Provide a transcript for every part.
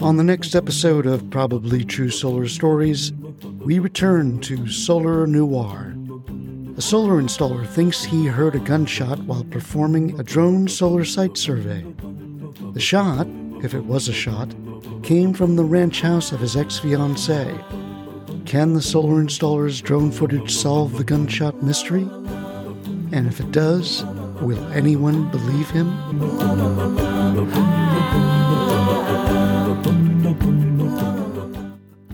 On the next episode of Probably True Solar Stories, we return to Solar Noir. A solar installer thinks he heard a gunshot while performing a drone solar site survey. The shot, if it was a shot, came from the ranch house of his ex fiancee. Can the solar installer's drone footage solve the gunshot mystery? And if it does, will anyone believe him?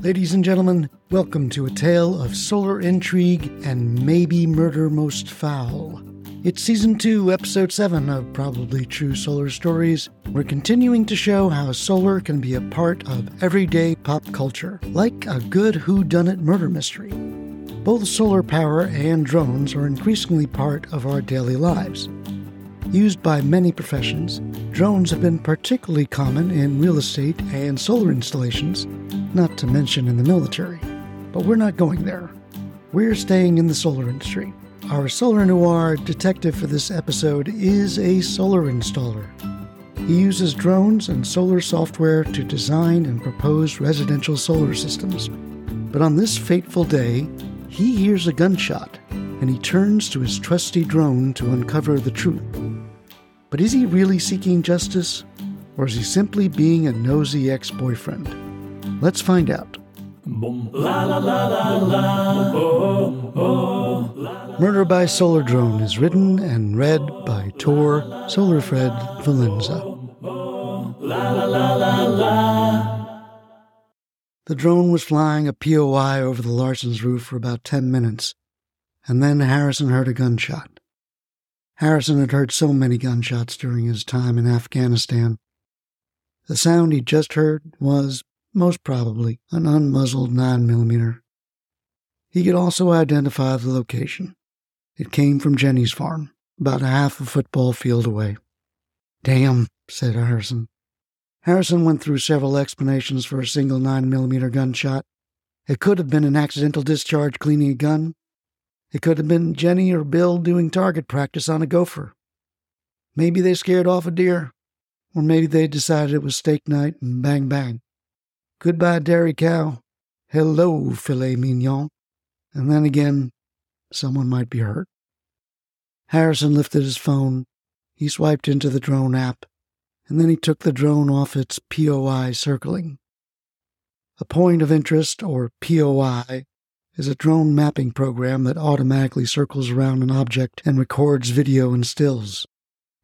Ladies and gentlemen, welcome to a tale of solar intrigue and maybe murder most foul. It's season 2, episode 7 of Probably True Solar Stories. We're continuing to show how solar can be a part of everyday pop culture, like a good whodunit murder mystery. Both solar power and drones are increasingly part of our daily lives. Used by many professions, drones have been particularly common in real estate and solar installations, not to mention in the military. But we're not going there. We're staying in the solar industry. Our Solar Noir detective for this episode is a solar installer. He uses drones and solar software to design and propose residential solar systems. But on this fateful day, he hears a gunshot and he turns to his trusty drone to uncover the truth. But is he really seeking justice, or is he simply being a nosy ex boyfriend? Let's find out. Murder by Solar Drone is written and read by Tor Solarfred Valenza. The drone was flying a POI over the Larson's roof for about 10 minutes, and then Harrison heard a gunshot. Harrison had heard so many gunshots during his time in Afghanistan. The sound he just heard was, most probably, an unmuzzled 9mm. He could also identify the location. It came from Jenny's farm, about a half a football field away. Damn, said Harrison. Harrison went through several explanations for a single 9mm gunshot. It could have been an accidental discharge cleaning a gun. It could have been Jenny or Bill doing target practice on a gopher. Maybe they scared off a deer, or maybe they decided it was steak night and bang bang. Goodbye, dairy cow. Hello, filet mignon. And then again, someone might be hurt. Harrison lifted his phone. He swiped into the drone app, and then he took the drone off its POI circling. A point of interest, or POI, is a drone mapping program that automatically circles around an object and records video and stills.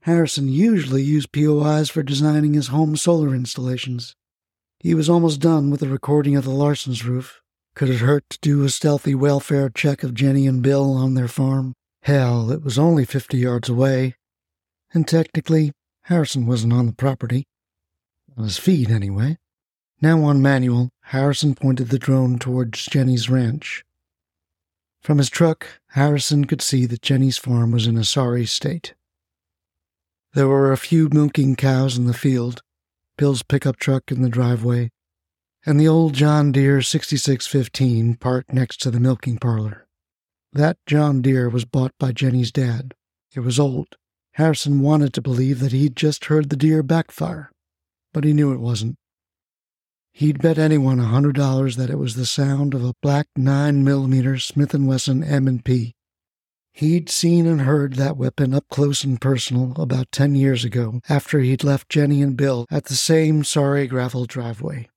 Harrison usually used POIs for designing his home solar installations. He was almost done with the recording of the Larson's roof. Could it hurt to do a stealthy welfare check of Jenny and Bill on their farm? Hell, it was only 50 yards away. And technically, Harrison wasn't on the property. On his feet, anyway. Now on manual, Harrison pointed the drone towards Jenny's ranch. From his truck, Harrison could see that Jenny's farm was in a sorry state. There were a few milking cows in the field, Bill's pickup truck in the driveway, and the old John Deere 6615 parked next to the milking parlor. That John Deere was bought by Jenny's dad. It was old. Harrison wanted to believe that he'd just heard the Deere backfire, but he knew it wasn't. He'd bet anyone a hundred dollars that it was the sound of a black nine millimeter Smith & Wesson M&P. He'd seen and heard that weapon up close and personal about 10 years ago after he'd left Jenny and Bill at the same sorry gravel driveway.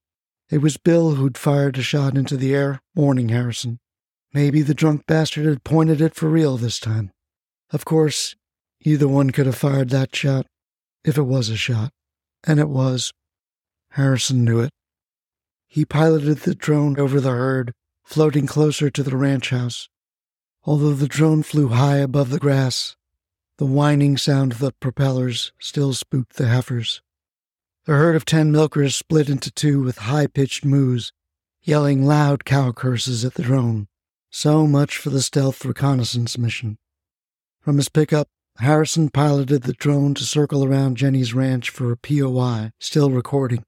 It was Bill who'd fired a shot into the air, warning Harrison. Maybe the drunk bastard had pointed it for real this time. Of course, either one could have fired that shot, if it was a shot. And it was. Harrison knew it. He piloted the drone over the herd, floating closer to the ranch house. Although the drone flew high above the grass, the whining sound of the propellers still spooked the heifers. The herd of ten milkers split into two with high pitched moos, yelling loud cow curses at the drone. So much for the stealth reconnaissance mission. From his pickup, Harrison piloted the drone to circle around Jenny's ranch for a POI, still recording.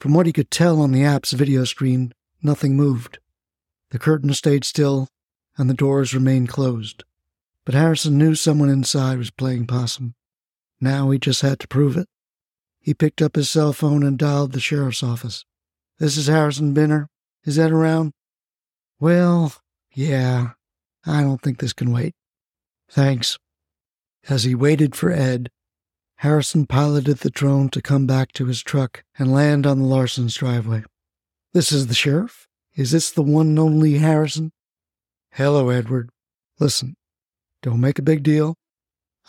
From what he could tell on the app's video screen, nothing moved. The curtain stayed still, and the doors remained closed. But Harrison knew someone inside was playing possum. Now he just had to prove it. He picked up his cell phone and dialed the sheriff's office. This is Harrison Binner. Is Ed around? Well, yeah. I don't think this can wait. Thanks. As he waited for Ed, Harrison piloted the drone to come back to his truck and land on the Larson's driveway. This is the sheriff? Is this the one and only Harrison? Hello, Edward. Listen, don't make a big deal.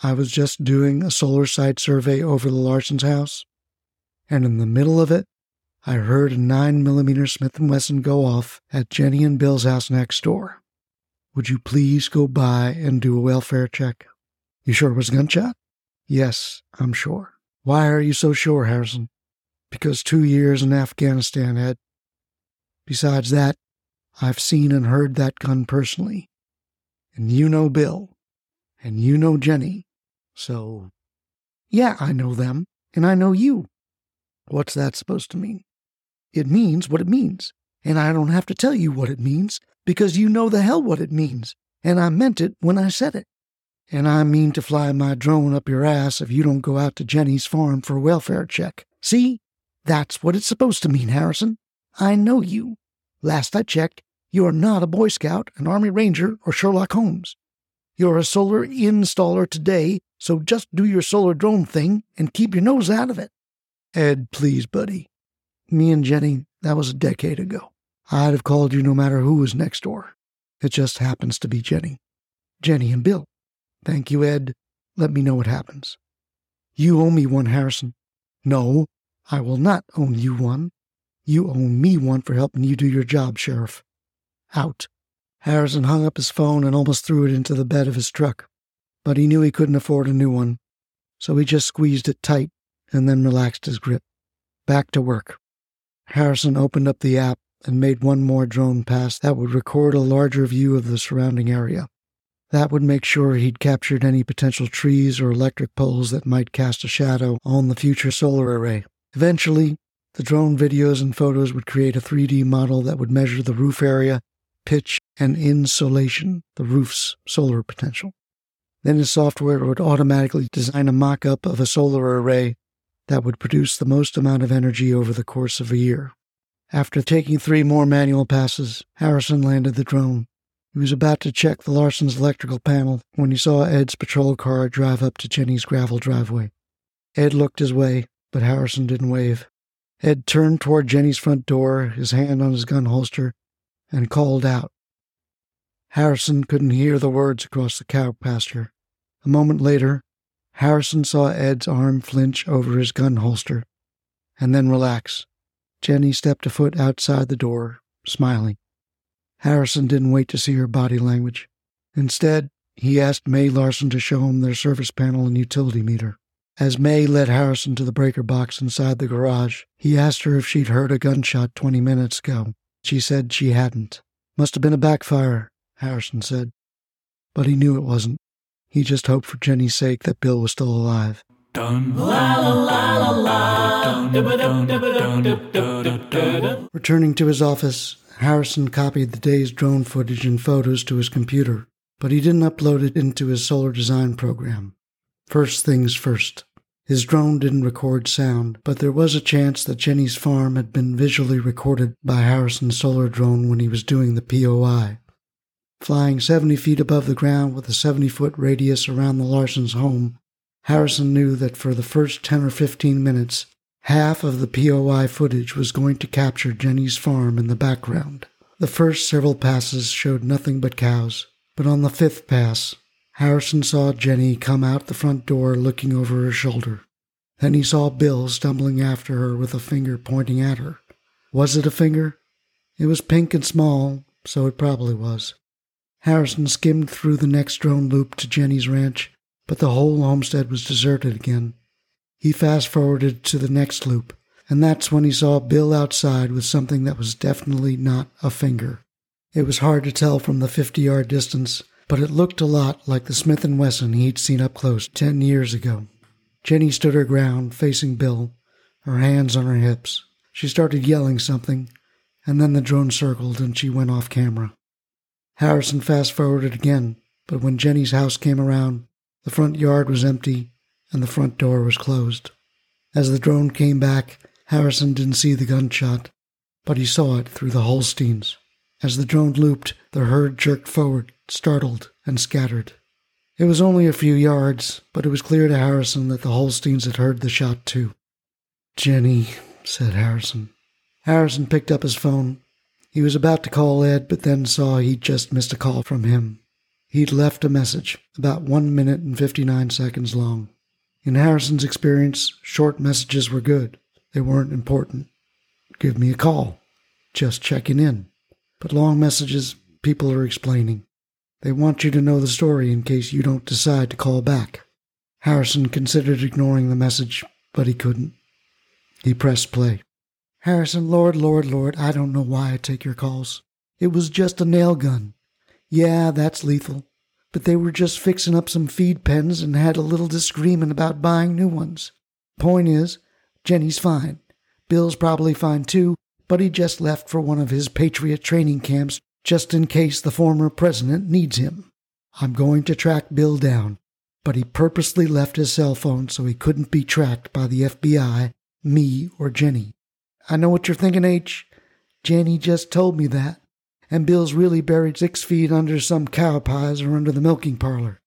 I was just doing a solar site survey over the Larson's house, and in the middle of it, I heard a 9mm Smith & Wesson go off at Jenny and Bill's house next door. Would you please go by and do a welfare check? You sure it was a gunshot? Yes, I'm sure. Why are you so sure, Harrison? Because two years in Afghanistan, Ed. Besides that, I've seen and heard that gun personally. And you know Bill. And you know Jenny. So, yeah, I know them. And I know you. What's that supposed to mean? It means what it means. And I don't have to tell you what it means because you know the hell what it means. And I meant it when I said it. And I mean to fly my drone up your ass if you don't go out to Jenny's farm for a welfare check. See? That's what it's supposed to mean, Harrison. I know you. Last I checked, you are not a Boy Scout, an Army Ranger, or Sherlock Holmes. You're a solar installer today, so just do your solar drone thing and keep your nose out of it. Ed, please, buddy. Me and Jenny, that was a decade ago. I'd have called you no matter who was next door. It just happens to be Jenny. Jenny and Bill. Thank you, Ed. Let me know what happens. You owe me one, Harrison. No, I will not owe you one. You owe me one for helping you do your job, Sheriff. Out. Harrison hung up his phone and almost threw it into the bed of his truck, but he knew he couldn't afford a new one, so he just squeezed it tight and then relaxed his grip. Back to work. Harrison opened up the app and made one more drone pass that would record a larger view of the surrounding area. That would make sure he'd captured any potential trees or electric poles that might cast a shadow on the future solar array. Eventually, the drone videos and photos would create a 3D model that would measure the roof area, pitch, and insolation, the roof's solar potential. Then his software would automatically design a mock up of a solar array that would produce the most amount of energy over the course of a year. After taking three more manual passes, Harrison landed the drone. He was about to check the Larson's electrical panel when he saw Ed's patrol car drive up to Jenny's gravel driveway. Ed looked his way, but Harrison didn't wave. Ed turned toward Jenny's front door, his hand on his gun holster, and called out. Harrison couldn't hear the words across the cow pasture. A moment later, Harrison saw Ed's arm flinch over his gun holster and then relax. Jenny stepped a foot outside the door, smiling. Harrison didn't wait to see her body language. Instead, he asked May Larson to show him their service panel and utility meter. As May led Harrison to the breaker box inside the garage, he asked her if she'd heard a gunshot 20 minutes ago. She said she hadn't. Must have been a backfire, Harrison said. But he knew it wasn't. He just hoped for Jenny's sake that Bill was still alive. Returning to his office, Harrison copied the day's drone footage and photos to his computer, but he didn't upload it into his solar design program. First things first. His drone didn't record sound, but there was a chance that Jenny's farm had been visually recorded by Harrison's solar drone when he was doing the POI. Flying 70 feet above the ground with a 70 foot radius around the Larsons' home, Harrison knew that for the first 10 or 15 minutes, half of the POI footage was going to capture Jenny's farm in the background. The first several passes showed nothing but cows, but on the fifth pass, Harrison saw Jenny come out the front door looking over her shoulder. Then he saw Bill stumbling after her with a finger pointing at her. Was it a finger? It was pink and small, so it probably was. Harrison skimmed through the next drone loop to Jenny's ranch but the whole homestead was deserted again. He fast forwarded to the next loop, and that's when he saw Bill outside with something that was definitely not a finger. It was hard to tell from the 50 yard distance, but it looked a lot like the Smith & Wesson he'd seen up close 10 years ago. Jenny stood her ground, facing Bill, her hands on her hips. She started yelling something, and then the drone circled and she went off camera. Harrison fast forwarded again, but when Jenny's house came around, the front yard was empty, and the front door was closed. As the drone came back, Harrison didn't see the gunshot, but he saw it through the Holsteins. As the drone looped, the herd jerked forward, startled and scattered. It was only a few yards, but it was clear to Harrison that the Holsteins had heard the shot too. Jenny, said Harrison. Harrison picked up his phone. He was about to call Ed, but then saw he'd just missed a call from him. He'd left a message, about one minute and 59 seconds long. In Harrison's experience, short messages were good. They weren't important. Give me a call. Just checking in. But long messages, people are explaining. They want you to know the story in case you don't decide to call back. Harrison considered ignoring the message, but he couldn't. He pressed play. Harrison, Lord, Lord, Lord, I don't know why I take your calls. It was just a nail gun. Yeah, that's lethal. But they were just fixing up some feed pens and had a little disagreement about buying new ones. Point is, Jenny's fine. Bill's probably fine too, but he just left for one of his Patriot training camps just in case the former president needs him. I'm going to track Bill down, but he purposely left his cell phone so he couldn't be tracked by the FBI, me, or Jenny. I know what you're thinking, H. Jenny just told me that, and Bill's really buried six feet under some cow pies or under the milking parlor.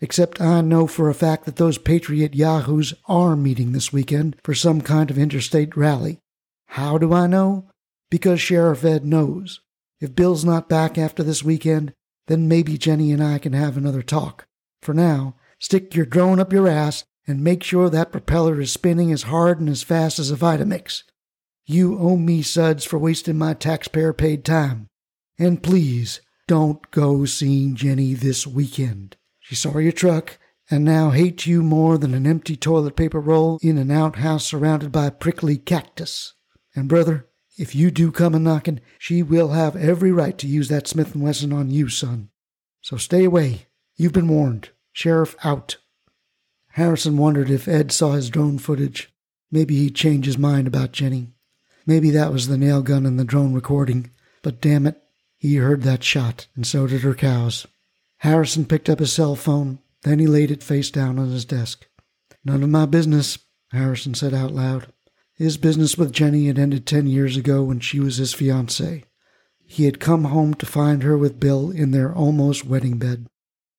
Except I know for a fact that those Patriot yahoos are meeting this weekend for some kind of interstate rally. How do I know? Because Sheriff Ed knows. If Bill's not back after this weekend, then maybe Jenny and I can have another talk. For now, stick your drone up your ass and make sure that propeller is spinning as hard and as fast as a Vitamix. You owe me suds for wasting my taxpayer paid time. And please, don't go seeing Jenny this weekend. She saw your truck and now hates you more than an empty toilet paper roll in an outhouse surrounded by prickly cactus. And brother, if you do come a knocking, she will have every right to use that Smith & Wesson on you, son. So stay away. You've been warned. Sheriff out. Harrison wondered if Ed saw his drone footage. Maybe he'd change his mind about Jenny. Maybe that was the nail gun in the drone recording. But damn it, he heard that shot, and so did her cows. Harrison picked up his cell phone, then he laid it face down on his desk. None of my business, Harrison said out loud. His business with Jenny had ended ten years ago when she was his fiancée. He had come home to find her with Bill in their almost wedding bed.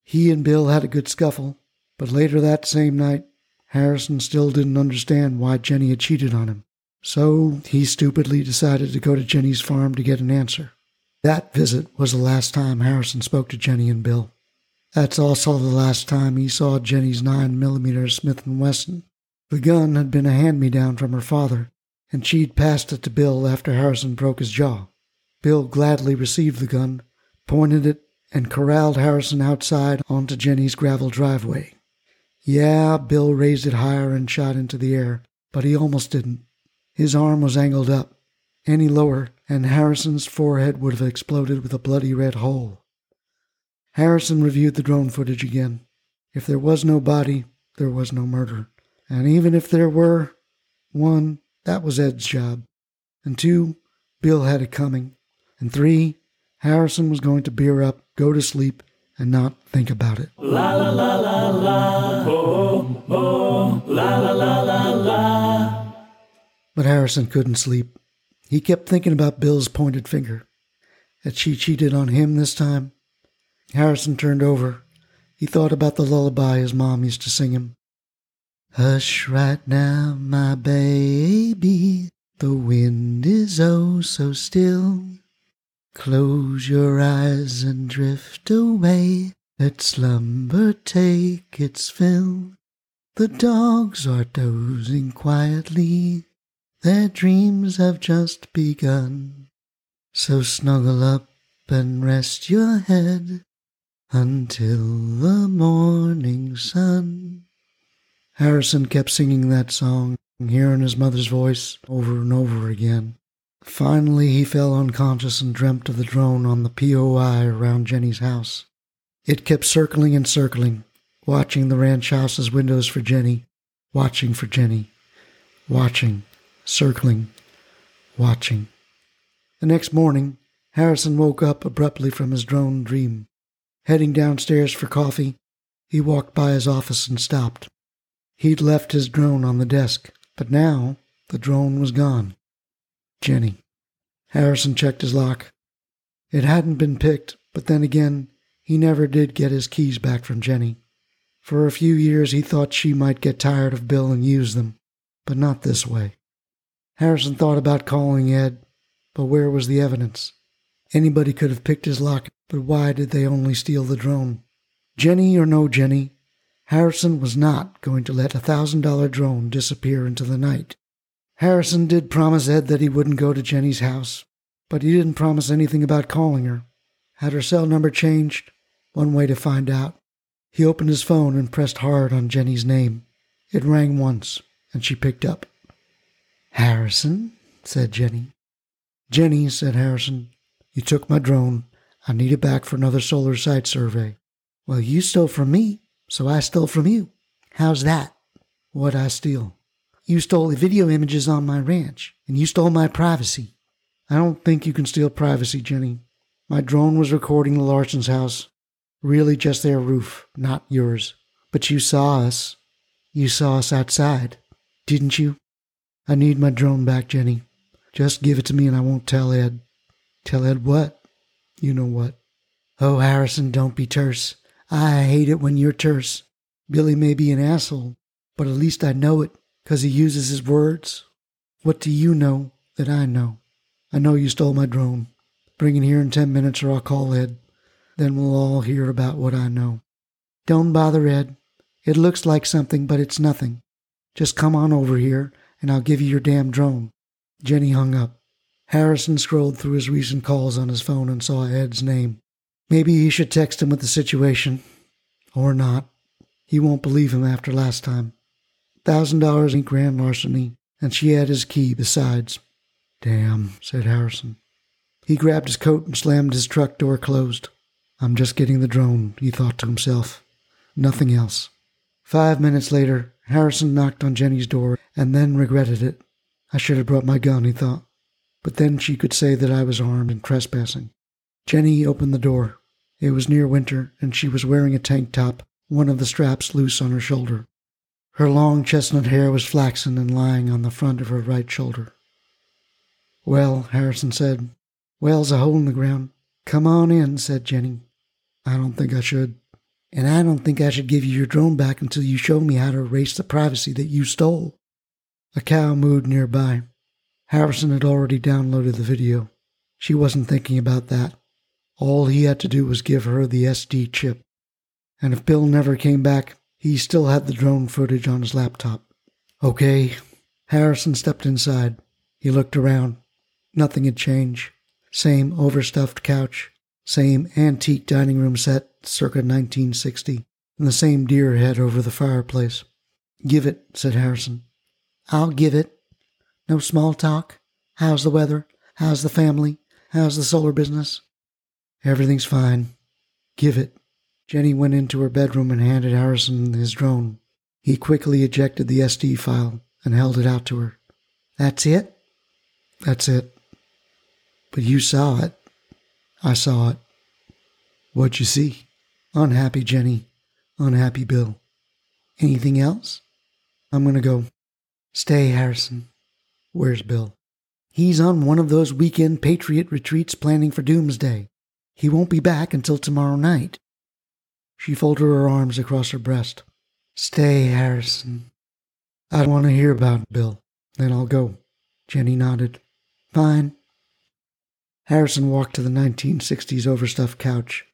He and Bill had a good scuffle, but later that same night, Harrison still didn't understand why Jenny had cheated on him. So he stupidly decided to go to Jenny's farm to get an answer. That visit was the last time Harrison spoke to Jenny and Bill. That's also the last time he saw Jenny's 9mm Smith & Wesson the gun had been a hand me down from her father, and she'd passed it to Bill after Harrison broke his jaw. Bill gladly received the gun, pointed it, and corralled Harrison outside onto Jenny's gravel driveway. Yeah, Bill raised it higher and shot into the air, but he almost didn't. His arm was angled up. Any lower, and Harrison's forehead would have exploded with a bloody red hole. Harrison reviewed the drone footage again. If there was no body, there was no murder. And even if there were, one, that was Ed's job. And two, Bill had it coming. And three, Harrison was going to beer up, go to sleep, and not think about it. La la la la la, oh, oh, la la la la la. But Harrison couldn't sleep. He kept thinking about Bill's pointed finger. Had she cheated on him this time? Harrison turned over. He thought about the lullaby his mom used to sing him. Hush right now, my baby, the wind is oh so still. Close your eyes and drift away, let slumber take its fill. The dogs are dozing quietly, their dreams have just begun. So snuggle up and rest your head until the morning sun. Harrison kept singing that song, hearing his mother's voice over and over again. Finally, he fell unconscious and dreamt of the drone on the POI around Jenny's house. It kept circling and circling, watching the ranch house's windows for Jenny, watching for Jenny, watching, circling, watching. The next morning, Harrison woke up abruptly from his drone dream. Heading downstairs for coffee, he walked by his office and stopped. He'd left his drone on the desk, but now the drone was gone. Jenny. Harrison checked his lock. It hadn't been picked, but then again, he never did get his keys back from Jenny. For a few years, he thought she might get tired of Bill and use them, but not this way. Harrison thought about calling Ed, but where was the evidence? Anybody could have picked his lock, but why did they only steal the drone? Jenny or no Jenny, Harrison was not going to let a thousand dollar drone disappear into the night. Harrison did promise Ed that he wouldn't go to Jenny's house, but he didn't promise anything about calling her. Had her cell number changed? One way to find out. He opened his phone and pressed hard on Jenny's name. It rang once, and she picked up. Harrison, said Jenny. Jenny, said Harrison, you took my drone. I need it back for another solar site survey. Well, you stole from me, so I stole from you. How's that? What I steal? You stole the video images on my ranch, and you stole my privacy. I don't think you can steal privacy, Jenny. My drone was recording the Larson's house. Really just their roof, not yours. But you saw us. You saw us outside, didn't you? I need my drone back, Jenny. Just give it to me and I won't tell Ed. Tell Ed what? You know what. Oh, Harrison, don't be terse. I hate it when you're terse. Billy may be an asshole, but at least I know it because he uses his words. What do you know that I know? I know you stole my drone. Bring it here in ten minutes or I'll call Ed. Then we'll all hear about what I know. Don't bother, Ed. It looks like something, but it's nothing. Just come on over here and I'll give you your damn drone. Jenny hung up. Harrison scrolled through his recent calls on his phone and saw Ed's name. Maybe he should text him with the situation. Or not. He won't believe him after last time. Thousand dollars in grand larceny, and she had his key besides. Damn, said Harrison. He grabbed his coat and slammed his truck door closed. I'm just getting the drone, he thought to himself. Nothing else. Five minutes later, Harrison knocked on Jenny's door and then regretted it. I should have brought my gun, he thought. But then she could say that I was armed and trespassing. Jenny opened the door. It was near winter, and she was wearing a tank top, one of the straps loose on her shoulder. Her long chestnut hair was flaxen and lying on the front of her right shoulder. Well, Harrison said, Well's a hole in the ground. Come on in, said Jenny. I don't think I should. And I don't think I should give you your drone back until you show me how to erase the privacy that you stole. A cow mooed nearby. Harrison had already downloaded the video. She wasn't thinking about that. All he had to do was give her the SD chip. And if Bill never came back, he still had the drone footage on his laptop. Okay. Harrison stepped inside. He looked around. Nothing had changed. Same overstuffed couch, same antique dining room set circa 1960, and the same deer head over the fireplace. Give it, said Harrison. I'll give it. No small talk. How's the weather? How's the family? How's the solar business? Everything's fine. Give it. Jenny went into her bedroom and handed Harrison his drone. He quickly ejected the SD file and held it out to her. That's it? That's it. But you saw it. I saw it. What'd you see? Unhappy Jenny. Unhappy Bill. Anything else? I'm going to go. Stay, Harrison. Where's Bill? He's on one of those weekend patriot retreats planning for doomsday. He won't be back until tomorrow night. She folded her arms across her breast. Stay, Harrison. I want to hear about Bill. Then I'll go. Jenny nodded. Fine. Harrison walked to the 1960s overstuffed couch.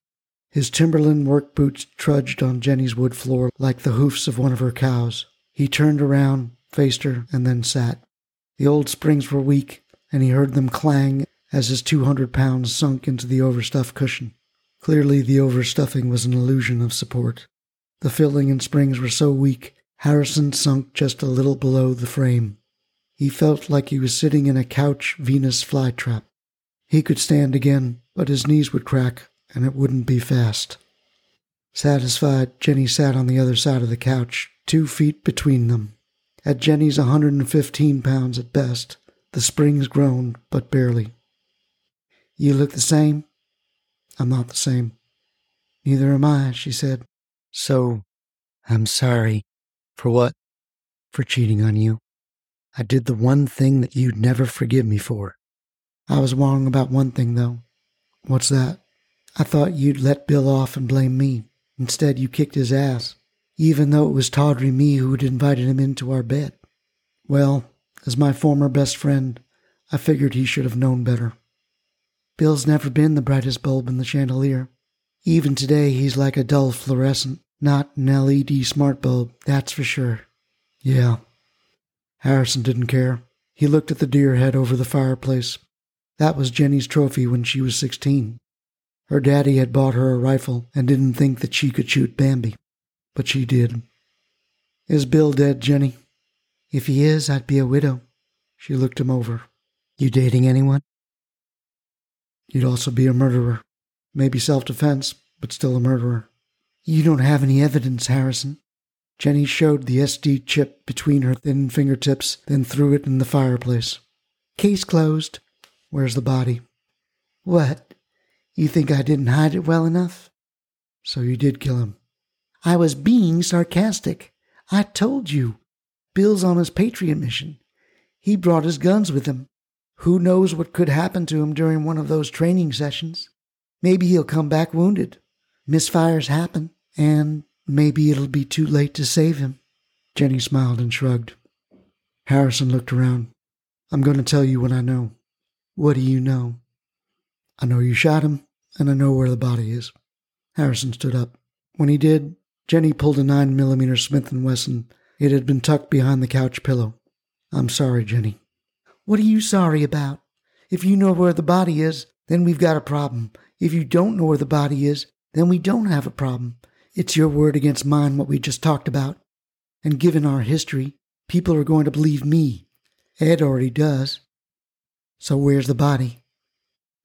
His Timberland work boots trudged on Jenny's wood floor like the hoofs of one of her cows. He turned around, faced her, and then sat. The old springs were weak, and he heard them clang as his 200 pounds sunk into the overstuffed cushion. Clearly, the overstuffing was an illusion of support. The filling and springs were so weak, Harrison sunk just a little below the frame. He felt like he was sitting in a couch Venus flytrap. He could stand again, but his knees would crack, and it wouldn't be fast. Satisfied, Jenny sat on the other side of the couch, two feet between them. At Jenny's a 115 pounds at best, the springs groaned, but barely. You look the same, I'm not the same. Neither am I, she said. So, I'm sorry. For what? for cheating on you. I did the one thing that you'd never forgive me for. I was wrong about one thing, though. What's that? I thought you'd let Bill off and blame me. Instead, you kicked his ass, even though it was tawdry me who'd invited him into our bed. Well, as my former best friend, I figured he should have known better. Bill's never been the brightest bulb in the chandelier. Even today, he's like a dull fluorescent, not an LED smart bulb, that's for sure. Yeah. Harrison didn't care. He looked at the deer head over the fireplace. That was Jenny's trophy when she was 16. Her daddy had bought her a rifle and didn't think that she could shoot Bambi. But she did. Is Bill dead, Jenny? If he is, I'd be a widow. She looked him over. You dating anyone? You'd also be a murderer. Maybe self defense, but still a murderer. You don't have any evidence, Harrison. Jenny showed the SD chip between her thin fingertips, then threw it in the fireplace. Case closed. Where's the body? What? You think I didn't hide it well enough? So you did kill him. I was being sarcastic. I told you. Bill's on his Patriot mission. He brought his guns with him. Who knows what could happen to him during one of those training sessions? Maybe he'll come back wounded. Misfires happen, and maybe it'll be too late to save him. Jenny smiled and shrugged. Harrison looked around. I'm going to tell you what I know. What do you know? I know you shot him, and I know where the body is. Harrison stood up. When he did, Jenny pulled a 9 millimeter Smith & Wesson. It had been tucked behind the couch pillow. I'm sorry, Jenny. What are you sorry about? If you know where the body is, then we've got a problem. If you don't know where the body is, then we don't have a problem. It's your word against mine, what we just talked about. And given our history, people are going to believe me. Ed already does. So where's the body?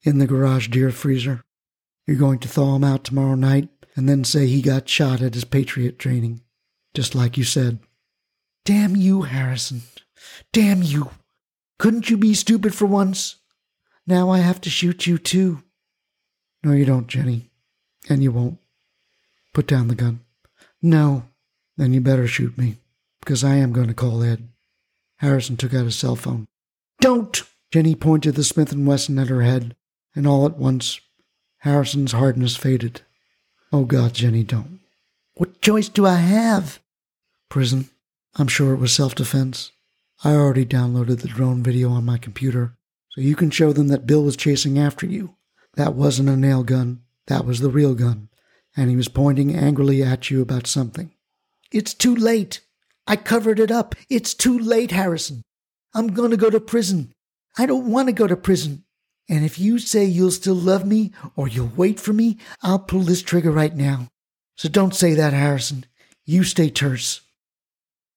In the garage deer freezer. You're going to thaw him out tomorrow night and then say he got shot at his Patriot training, just like you said. Damn you, Harrison. Damn you. Couldn't you be stupid for once? Now I have to shoot you too. No, you don't, Jenny. And you won't. Put down the gun. No. Then you better shoot me, because I am going to call Ed. Harrison took out his cell phone. Don't! Jenny pointed the Smith & Wesson at her head, and all at once, Harrison's hardness faded. Oh, God, Jenny, don't. What choice do I have? Prison. I'm sure it was self-defense. I already downloaded the drone video on my computer, so you can show them that Bill was chasing after you. That wasn't a nail gun, that was the real gun, and he was pointing angrily at you about something. It's too late. I covered it up. It's too late, Harrison. I'm going to go to prison. I don't want to go to prison. And if you say you'll still love me or you'll wait for me, I'll pull this trigger right now. So don't say that, Harrison. You stay terse.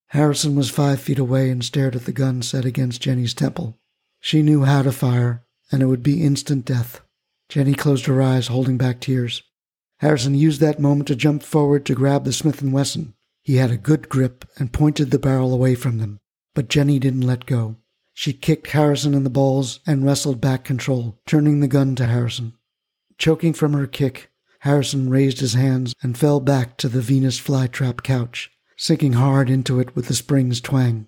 Harrison was five feet away and stared at the gun set against Jenny's temple. She knew how to fire, and it would be instant death. Jenny closed her eyes, holding back tears. Harrison used that moment to jump forward to grab the Smith & Wesson. He had a good grip and pointed the barrel away from them, but Jenny didn't let go. She kicked Harrison in the balls and wrestled back control, turning the gun to Harrison. Choking from her kick, Harrison raised his hands and fell back to the Venus flytrap couch, sinking hard into it with the spring's twang.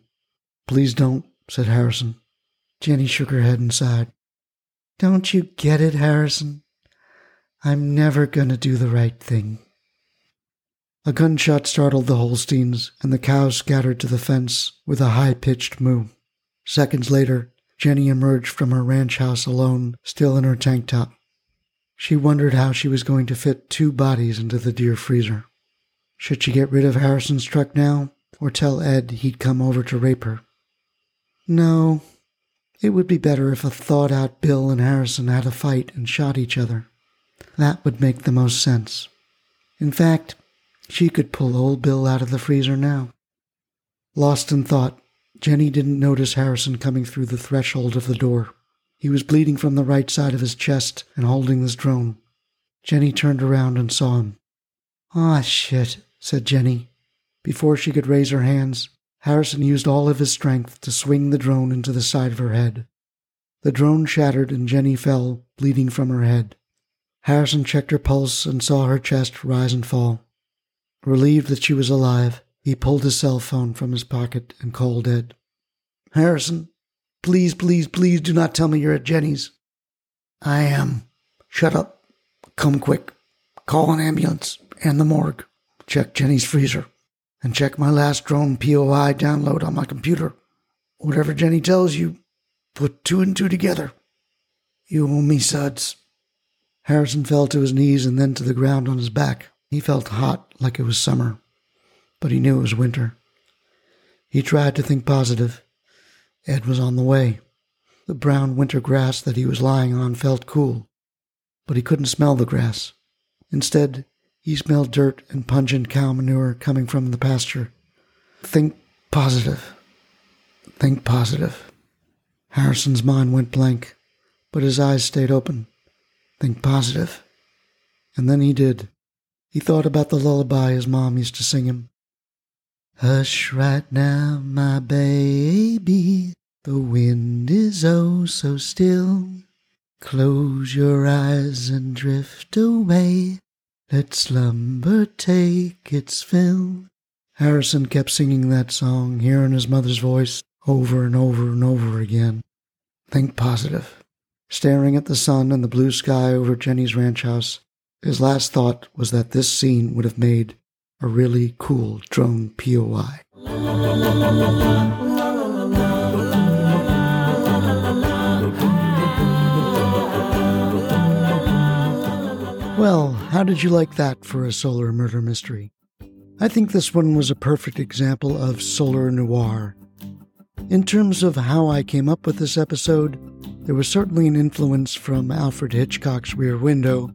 Please don't, said Harrison. Jenny shook her head and sighed. Don't you get it, Harrison? I'm never going to do the right thing. A gunshot startled the Holsteins, and the cows scattered to the fence with a high pitched moo. Seconds later, Jenny emerged from her ranch house alone, still in her tank top. She wondered how she was going to fit two bodies into the deer freezer. Should she get rid of Harrison's truck now, or tell Ed he'd come over to rape her? No, it would be better if a thought out Bill and Harrison had a fight and shot each other. That would make the most sense. In fact, she could pull old Bill out of the freezer now. Lost in thought, Jenny didn't notice Harrison coming through the threshold of the door. He was bleeding from the right side of his chest and holding his drone. Jenny turned around and saw him. Ah, shit, said Jenny. Before she could raise her hands, Harrison used all of his strength to swing the drone into the side of her head. The drone shattered and Jenny fell, bleeding from her head. Harrison checked her pulse and saw her chest rise and fall. Relieved that she was alive, He pulled his cell phone from his pocket and called Ed. Harrison, please, please, please do not tell me you're at Jenny's. I am. Shut up. Come quick. Call an ambulance and the morgue. Check Jenny's freezer. And check my last drone POI download on my computer. Whatever Jenny tells you, put two and two together. You owe me suds. Harrison fell to his knees and then to the ground on his back. He felt hot like it was summer, but he knew it was winter. He tried to think positive. Ed was on the way. The brown winter grass that he was lying on felt cool, but he couldn't smell the grass. Instead, he smelled dirt and pungent cow manure coming from the pasture. Think positive. Think positive. Harrison's mind went blank, but his eyes stayed open. Think positive. And then he did. He thought about the lullaby his mom used to sing him. Hush right now, my baby. The wind is oh so still. Close your eyes and drift away. Let slumber take its fill. Harrison kept singing that song, hearing his mother's voice over and over and over again. Think positive. Staring at the sun and the blue sky over Jenny's ranch house, his last thought was that this scene would have made a really cool drone POI. Well, how did you like that for a solar murder mystery? I think this one was a perfect example of solar noir. In terms of how I came up with this episode, there was certainly an influence from Alfred Hitchcock's Rear Window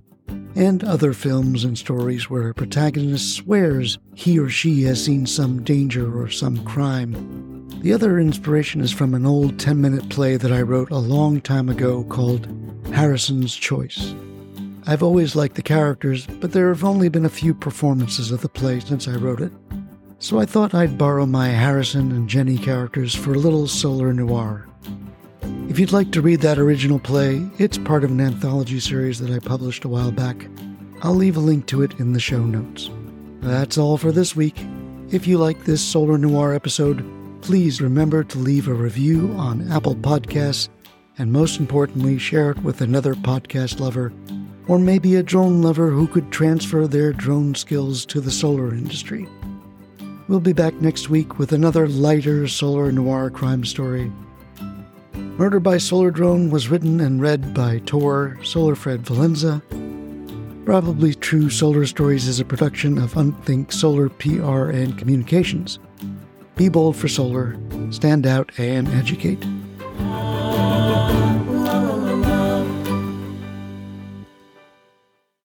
and other films and stories where a protagonist swears he or she has seen some danger or some crime. The other inspiration is from an old 10 minute play that I wrote a long time ago called Harrison's Choice. I've always liked the characters, but there have only been a few performances of the play since I wrote it. So I thought I'd borrow my Harrison and Jenny characters for a little solar noir. If you'd like to read that original play, it's part of an anthology series that I published a while back. I'll leave a link to it in the show notes. That's all for this week. If you like this Solar Noir episode, please remember to leave a review on Apple Podcasts, and most importantly, share it with another podcast lover or maybe a drone lover who could transfer their drone skills to the solar industry. We'll be back next week with another lighter solar noir crime story. Murder by Solar Drone was written and read by Tor Solar Fred Valenza. Probably True Solar Stories is a production of Unthink Solar PR and Communications. Be bold for solar, stand out, and educate.